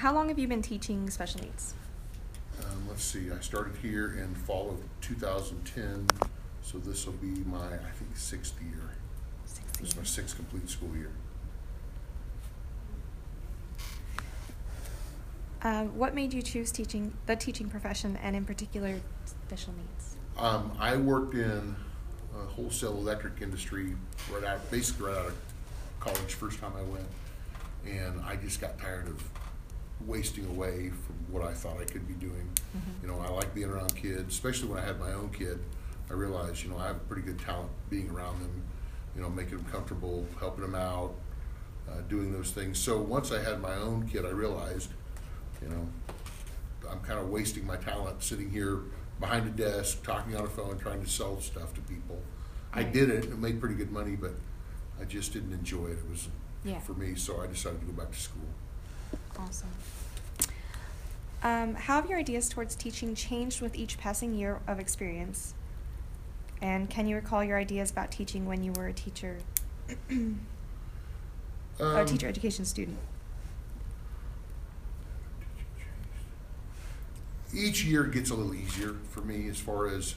How long have you been teaching special needs? Um, let's see, I started here in fall of 2010, so this will be my, I think, sixth year. This is my sixth complete school year. Uh, what made you choose teaching the teaching profession and in particular special needs? Um, I worked in a wholesale electric industry right out, basically right out of college, first time I went. And I just got tired of wasting away from what I thought I could be doing. Mhm. You know, I like being around kids, especially when I had my own kid. I realized, you know, I have a pretty good talent being around them, you know, making them comfortable, helping them out, uh, doing those things. So once I had my own kid, I realized, you know, I'm kind of wasting my talent sitting here behind a desk, talking on a phone, trying to sell stuff to people. I did it and made pretty good money, but I just didn't enjoy it. It was Yeah. for me, so I decided to go back to school. Awesome. Um, how have your ideas towards teaching changed with each passing year of experience? And can you recall your ideas about teaching when you were a teacher, a Um, teacher education student? each year gets a little easier for me as far as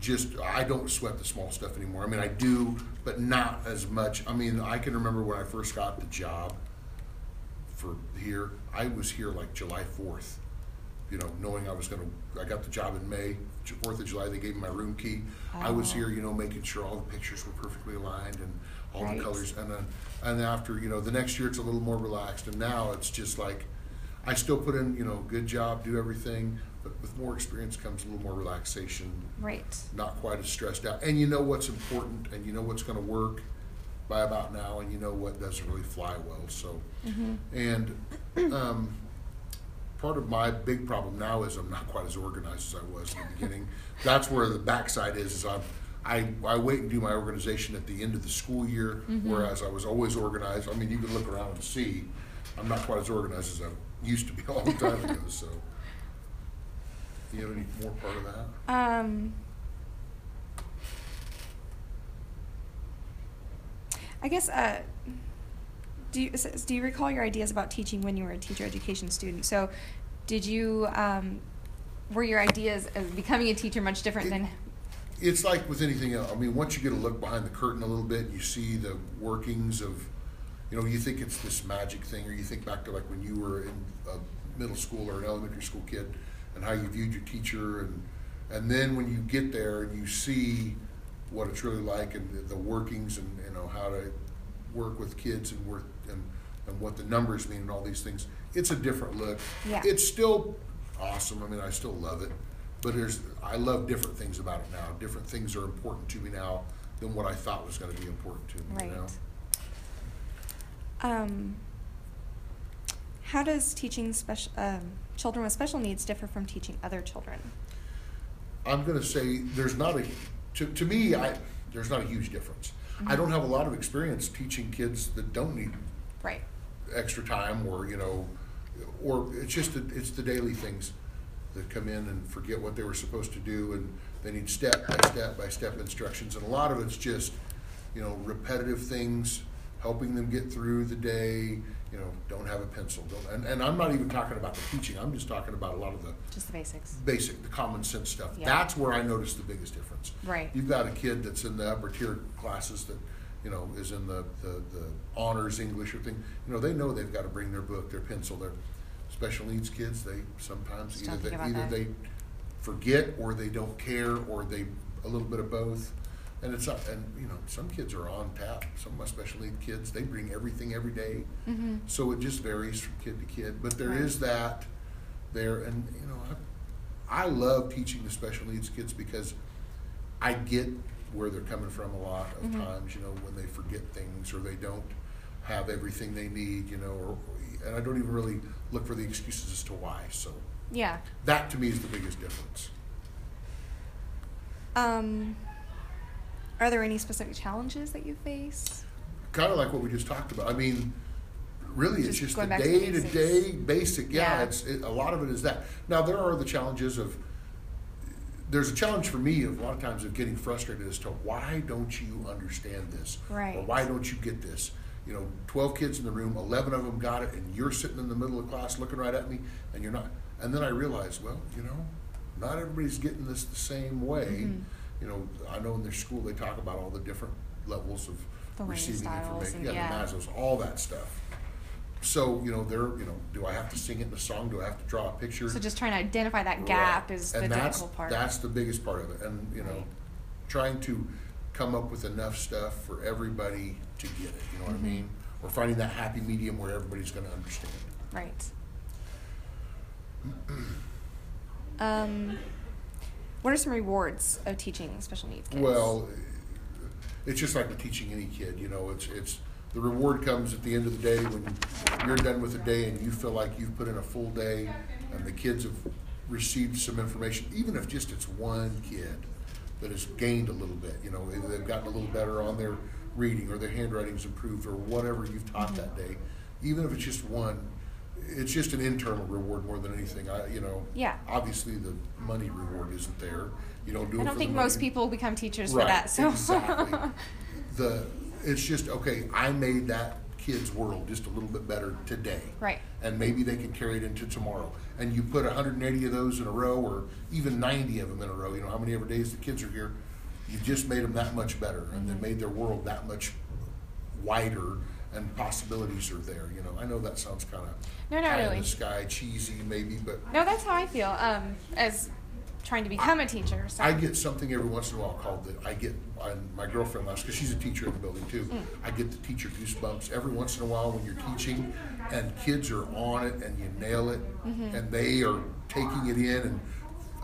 just I don't sweat the small stuff anymore. I mean, I do, but not as much. I mean, I can remember when I first got the job for here. I was here like July fourth, you know, knowing I was going to. I got the job in May, Fourth of July. They gave me my room key. I was Oh. here, you know, making sure all the pictures were perfectly aligned and all Right. the colors. And then, and after, you know, the next year it's a little more relaxed. And now it's just like, I still put in, you know, good job, do everything, but with more experience comes a little more relaxation, Right. not quite as stressed out. And you know what's important and you know what's going to work by about now and you know what doesn't really fly well. So, Mm-hmm. and um, part of my big problem now is I'm not quite as organized as I was in the beginning. That's where the backside is. Is I'm, I I wait and do my organization at the end of the school year, Mhm. whereas I was always organized. I mean, you can look around and see I'm not quite as organized as I used to be a long time ago. So, do you have any more part of that? Um, I guess, uh, do you, do you recall your ideas about teaching when you were a teacher education student? So, did you, um, were your ideas of becoming a teacher much different It- than, It's like with anything else. I mean, once you get a look behind the curtain a little bit, you see the workings of, you know, you think it's this magic thing, or you think back to like when you were in a middle school or an elementary school kid, and how you viewed your teacher, and and then when you get there and you see what it's really like and the, the workings and you know how to work with kids and work and and what the numbers mean and all these things, it's a different look. Yeah. It's still awesome. I mean, I still love it. But there's, I love different things about it now. Different things are important to me now than what I thought was going to be important to me. right? You know? Um, how does teaching special, um, children with special needs differ from teaching other children? I'm going to say there's not a, to, to me, I there's not a huge difference. I Mhm. don't have a lot of experience teaching kids that don't need Right. extra time or you know, or it's just the, it's the daily things that come in and forget what they were supposed to do and they need step by step by step instructions and a lot of it's just you know repetitive things helping them get through the day you know don't have a pencil don't, and, and i'm not even talking about the teaching i'm just talking about a lot of the Just the basics. basic the common sense stuff Yeah. that's where i notice the biggest difference Right. You've got a kid that's in the upper tier classes that, you know, is in the, the, the honors English or thing. You know, they know they've got to bring their book, their pencil, their special needs kids. They sometimes Just either they, about either that. they forget or they don't care or they a little bit of both. And it's not, and you know, some kids are on tap. Some of my special need kids, they bring everything every day. Mm-hmm. So it just varies from kid to kid. But there Right. is that there, and you know, I, I love teaching the special needs kids because I get where they're coming from a lot of Mhm. times. You know, when they forget things or they don't have everything they need. You know, or and I don't even really look for the excuses as to why. So Yeah. that to me is the biggest difference. Um, are there any specific challenges that you face? Kind of like what we just talked about. I mean, really, it's Just just the going to day to day basic. Yeah, Yeah. it's it, a lot of it is that. Now there are the challenges of. There's a challenge for me of a lot of times of getting frustrated as to why don't you understand this, right? or why don't you get this. you know, twelve kids in the room, eleven of them got it, and you're sitting in the middle of class looking right at me, and you're not. And then I realized, well, you know, not everybody's getting this the same way. Mhm. You know, I know in their school they talk about all the different levels of The receiving styles information. and- yeah, yeah. the Maslow's, all that stuff. So, you know, they're, you know, do I have to sing it in a song? Do I have to draw a picture? So just trying to identify that gap Right. is the and that's, difficult part. That's the biggest part of it, and you know, Right. trying to come up with enough stuff for everybody to get it. You know what Mhm. I mean? Or finding that happy medium where everybody's going to understand. Right. Um, what are some rewards of teaching special needs kids? Well, it's just like teaching any kid. You know, it's it's the reward comes at the end of the day when you're done with the day and you feel like you've put in a full day, and the kids have received some information, even if just it's one kid that has gained a little bit. You know, they've gotten a little better on their reading or their handwriting's improved or whatever you've taught that mm-hmm. day. Even if it's just one, it's just an internal reward more than anything. I, you know, Yeah. obviously the money reward isn't there. You don't do it I for don't the think most money. people become teachers for Right, that. So exactly. The, it's just, okay, I made that kid's world just a little bit better today. Right. And maybe they can carry it into tomorrow. And you put hundred and eighty of those in a row, or even ninety of them in a row, you know, how many ever days the kids are here, you just made them that much better, and they made their world that much wider, and possibilities are there, you know. I know that sounds kinda No, not pie in really. the sky, cheesy maybe, but no, that's how I feel. Um, as trying to become a teacher. So. I get something every once in a while called the, I get, and my girlfriend last, because she's a teacher in the building too. Mm. I get the teacher goosebumps every once in a while when you're teaching and kids are on it and you nail it Mm-hmm. and they are taking it in and,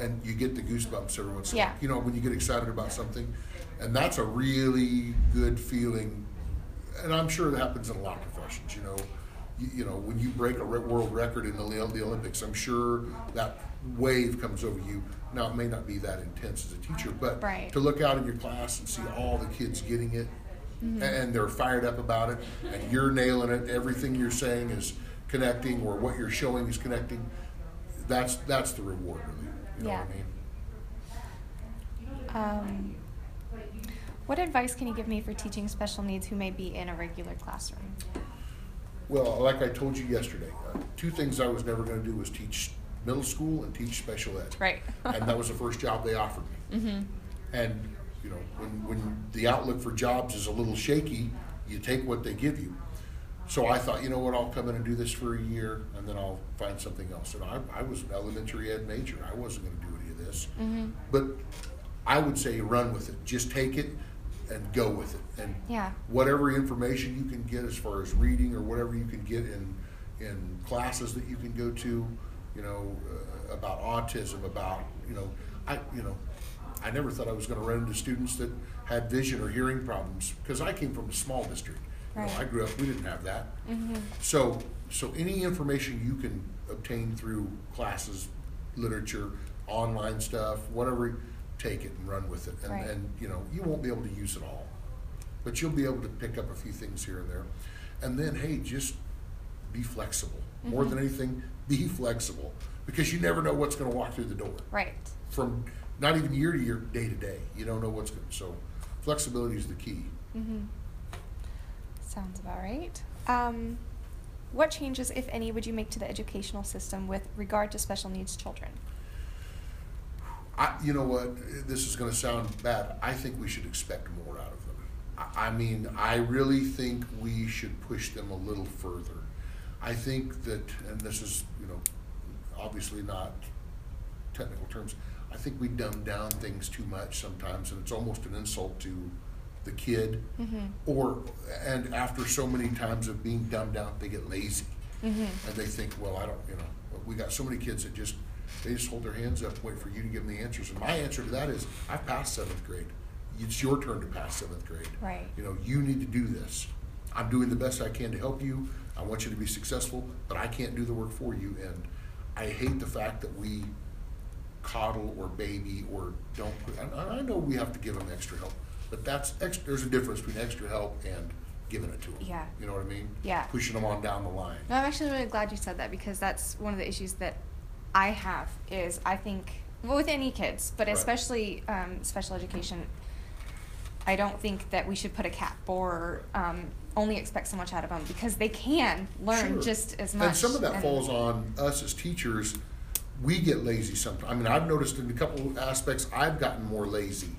and you get the goosebumps every once in a while. Yeah. You know, when you get excited about something. And that's a really good feeling. And I'm sure it happens in a lot of professions, you know. You, you know, when you break a world record in the, the Olympics, I'm sure that wave comes over you. Now, it may not be that intense as a teacher, but Right. to look out in your class and see all the kids getting it Mm-hmm. and they're fired up about it and you're nailing it, everything you're saying is connecting or what you're showing is connecting, that's, that's the reward, really. You know what I mean? Um, what advice can you give me for teaching special needs who may be in a regular classroom? Well, like I told you yesterday, uh, two things I was never going to do was teach middle school and teach special ed. Right. and that was the first job they offered me. Mm-hmm. And you know, when when the outlook for jobs is a little shaky, you take what they give you. So I thought, you know what, I'll come in and do this for a year, and then I'll find something else. And I, I was an elementary ed major. I wasn't going to do any of this. Mm-hmm. But I would say run with it. Just take it and go with it. And Yeah. whatever information you can get as far as reading or whatever you can get in in classes that you can go to, you know, uh, about autism, about you know, I you know, I never thought I was going to run into students that had vision or hearing problems because I came from a small district. You know, Right. I grew up, we didn't have that. Mm-hmm. So, so any information you can obtain through classes, literature, online stuff, whatever, take it and run with it. And, Right. and, you know, you won't be able to use it all, but you'll be able to pick up a few things here and there. And then, hey, just be flexible. More Mhm. than anything, be flexible because you never know what's going to walk through the door Right. from not even year to year, day to day. You don't know what's going to, so flexibility is the key. Mm-hmm. Sounds about right. Um, what changes, if any, would you make to the educational system with regard to special needs children? I, you know what? This is going to sound bad. I think we should expect more out of them. I, I mean, I really think we should push them a little further. I think that, and this is, you know, obviously not technical terms. I think we dumb down things too much sometimes, and it's almost an insult to the kid. Mm-hmm. Or, and after so many times of being dumbed down, they get lazy Mm-hmm. and they think, well, I don't, you know, we got so many kids that just, they just hold their hands up, wait for you to give them the answers. And my answer to that is, I've passed seventh grade. It's your turn to pass seventh grade. Right. You know, you need to do this. I'm doing the best I can to help you. I want you to be successful, but I can't do the work for you. And I hate the fact that we coddle or baby or don't. And I know we have to give them extra help, but that's there's a difference between extra help and giving it to them. Yeah. You know what I mean? Yeah. Pushing them on down the line. No, I'm actually really glad you said that because that's one of the issues that I have is I think well, with any kids, but Right. especially um, special education. I don't think that we should put a cap or um, only expect so much out of them because they can learn Sure. just as much. And some of that and- falls on us as teachers. We get lazy sometimes. I mean, I've noticed in a couple of aspects, I've gotten more lazy.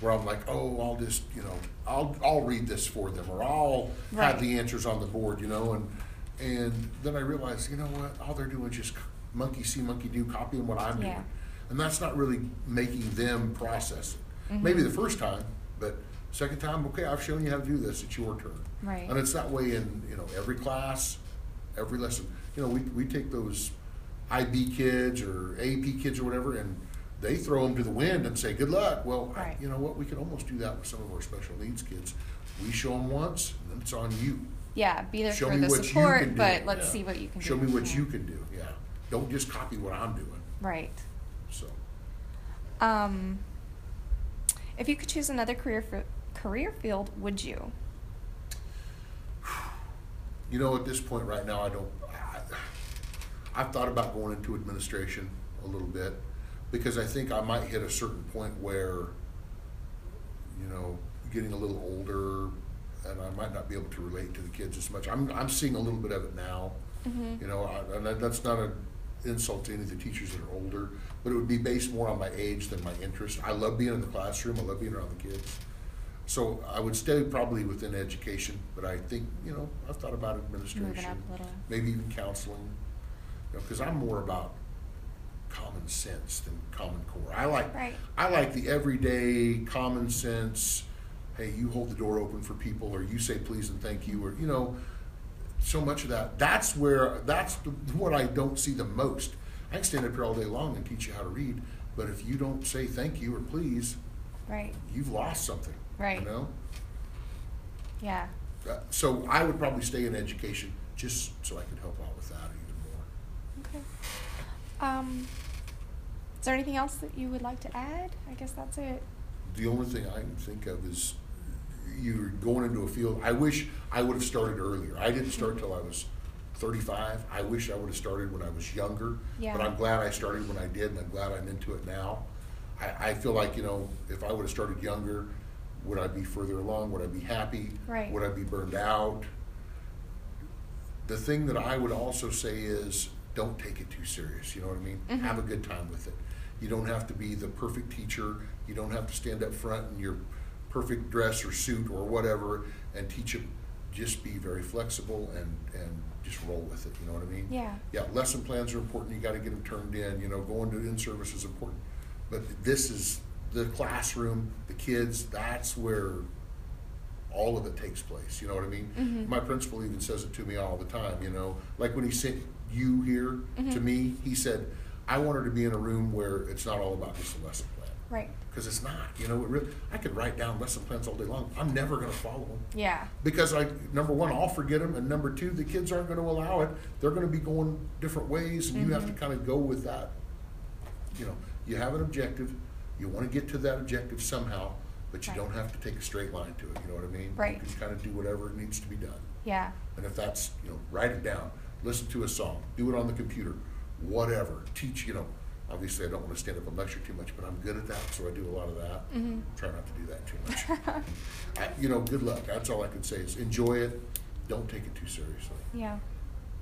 Where I'm like, oh, I'll just, you know, I'll, I'll read this for them, or I'll have the answers on the board, you know, and, and then I realize, you know what, all they're doing is just monkey see, monkey do, copying what I'm Yeah. doing. And that's not really making them process it. Mm-hmm. Maybe the first time, but second time, okay, I've shown you how to do this, it's your turn. Right. And it's that way in, you know, every class, every lesson. You know, we, we take those IB kids or AP kids or whatever, and they throw them to the wind and say, good luck. Well, I- you know what, we can almost do that with some of our special needs kids. We show them once, and then it's on you. Yeah, be there Show for the support, but let's Yeah. see what you can do. Show do. me what Yeah. you can do, yeah. Don't just copy what I'm doing, Right. so. Um, if you could choose another career fi- career field, would you? You know, at this point right now, I don't, I, I've thought about going into administration a little bit because I think I might hit a certain point where, you know, getting a little older and I might not be able to relate to the kids as much. I'm, I'm seeing a little bit of it now. Mhm. You know, I- and that's not an insult to any of the teachers that are older, but it would be based more on my age than my interest. I love being in the classroom, I love being around the kids. So I would stay probably within education, but I think, you know, I've thought about administration. Moving up a little. Maybe even counseling, you know, because I'm more about common sense than common core. I like, Right. I like the everyday common sense, hey, you hold the door open for people, or you say please and thank you, or, you know, so much of that. That's where, that's the- what I don't see the most. I can stand up here all day long and teach you how to read, but if you don't say thank you or please, Right. you've lost something. Right. You know? Yeah. Uh, So I would probably stay in education just so I could help out with that even more. Okay. Um, is there anything else that you would like to add? I guess that's it. The only thing I can think of is you're going into a field, I wish I would have started earlier. I didn't start till I was thirty-five. I wish I would have started when I was younger. Yeah. But I'm glad I started when I did and I'm glad I'm into it now. I, I feel like, you know, if I would have started younger, would I be further along? Would I be happy? Right. Would I be burned out? The thing that I would also say is, don't take it too serious, you know what I mean? Mhm. Have a good time with it. You don't have to be the perfect teacher, you don't have to stand up front in your perfect dress or suit or whatever and teach them. Just be very flexible and, and just roll with it, you know what I mean? Yeah. Yeah, lesson plans are important, you gotta get them turned in, you know, going to in-service is important. But this is, the classroom, the kids, that's where all of it takes place, you know what I mean? Mhm. My principal even says it to me all the time, you know, like when he sent you here to Mhm. me, he said, I want her to be in a room where it's not all about just a lesson plan. Right. Because it's not, you know, it really, I could write down lesson plans all day long, I'm never gonna follow them. Yeah. Because I, number one, I'll forget them, and number two, the kids aren't gonna allow it. They're gonna be going different ways, and you have to Mhm. kind of go with that. You know, you have an objective, you wanna get to that objective somehow, but you Right. don't have to take a straight line to it, you know what I mean? Right. You can kind of do whatever needs to be done. Yeah. And if that's, you know, write it down, listen to a song, do it on the computer, whatever, teach, you know. Obviously, I don't wanna stand up and lecture too much, but I'm good at that, so I do a lot of that. Mhm. Try not to do that too much. I, you know, good luck. That's all I can say is enjoy it. Don't take it too seriously. Yeah.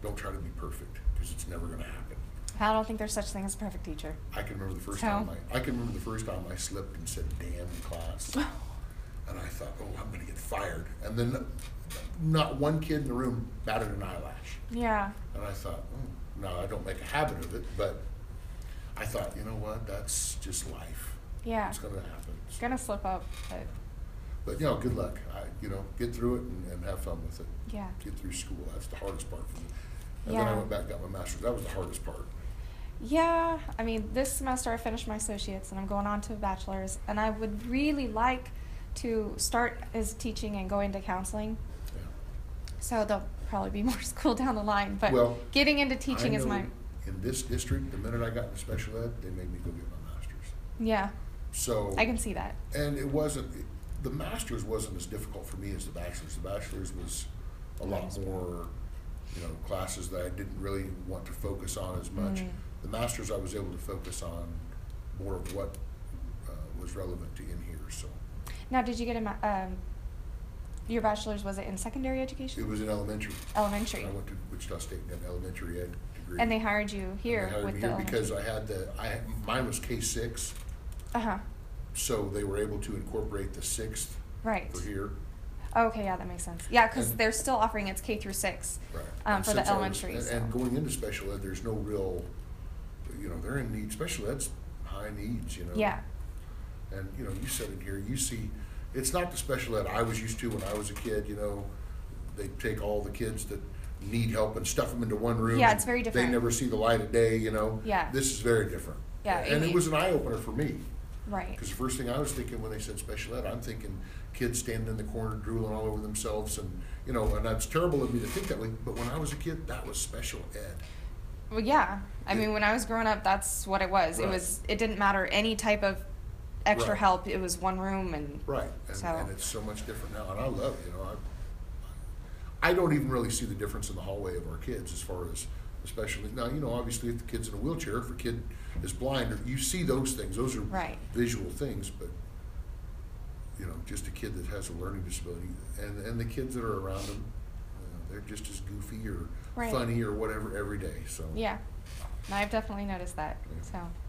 Don't try to be perfect because it's never going to happen. I don't think there's such thing as a perfect teacher. I can remember the first So? time I, I can remember the first time I slipped and said "damn" in class, and I thought, oh, I'm going to get fired. And then not one kid in the room batted an eyelash, Yeah. and I thought, oh, no, I don't make a habit of it, but I thought, you know what? That's just life. Yeah. It's going to happen. It's gonna slip up, but But you know, good luck. I, you know, get through it and, and have fun with it. yeah. Get through school. That's the hardest part for me. And then I Yeah. went back and got my master's. That was the hardest part. Yeah, I mean, this semester I finished my associates and I'm going on to a bachelor's, and I would really like to start as teaching and go into counseling. Yeah. So there'll probably be more school down the line, but Well, getting into teaching I is know my In this district, the minute I got into special ed, they made me go get my master's. yeah. So I can see that. And it wasn't. The master's wasn't as difficult for me as the bachelor's. The bachelor's was a lot more, you know, classes that I didn't really want to focus on as much. Mm. The master's, I was able to focus on more of what uh, was relevant to in here. So. Now, did you get a ma- um, Your bachelor's was it in secondary education? It was in elementary. Elementary. I went to Wichita State and got elementary ed degree. And they hired you here hired with me the here. Because I had the, I, mine was K six, Uh huh. so they were able to incorporate the sixth Right. for here. Okay, yeah, that makes sense. Yeah, because And- they're still offering it's K through six. Right. Um, And for the since I was- elementary, and- so. And going into special ed, there's no real, you know, they're in need, special ed's high needs, you know? Yeah. And, you know, you said it here, you see, it's not the special ed I was used to when I was a kid, you know? They take all the kids that need help and stuff them into one room. Yeah, it's very different. They never see the light of day, you know? Yeah. This is very different. Yeah, And it- it was an eye opener for me. Right. Because the first thing I was thinking when they said special ed, I'm thinking kids standing in the corner drooling all over themselves and, you know, and that's terrible of me to think that way, but when I was a kid, that was special ed. Well, yeah. I Yeah. mean, when I was growing up, that's what it was. It was. It didn't matter any type of extra Right. help. It was one room and. Right, and, So- and it's so much different now, and I love it, you know, I, I don't even really see the difference in the hallway of our kids as far as, especially, now, you know, obviously if the kid's in a wheelchair, if a kid is blind, you see those things, those are Right. visual things, but, you know, just a kid that has a learning disability, and, and the kids that are around them, uh, they're just as goofy or Right. funny or whatever every day, so. Yeah. I've definitely noticed that. Yeah. So.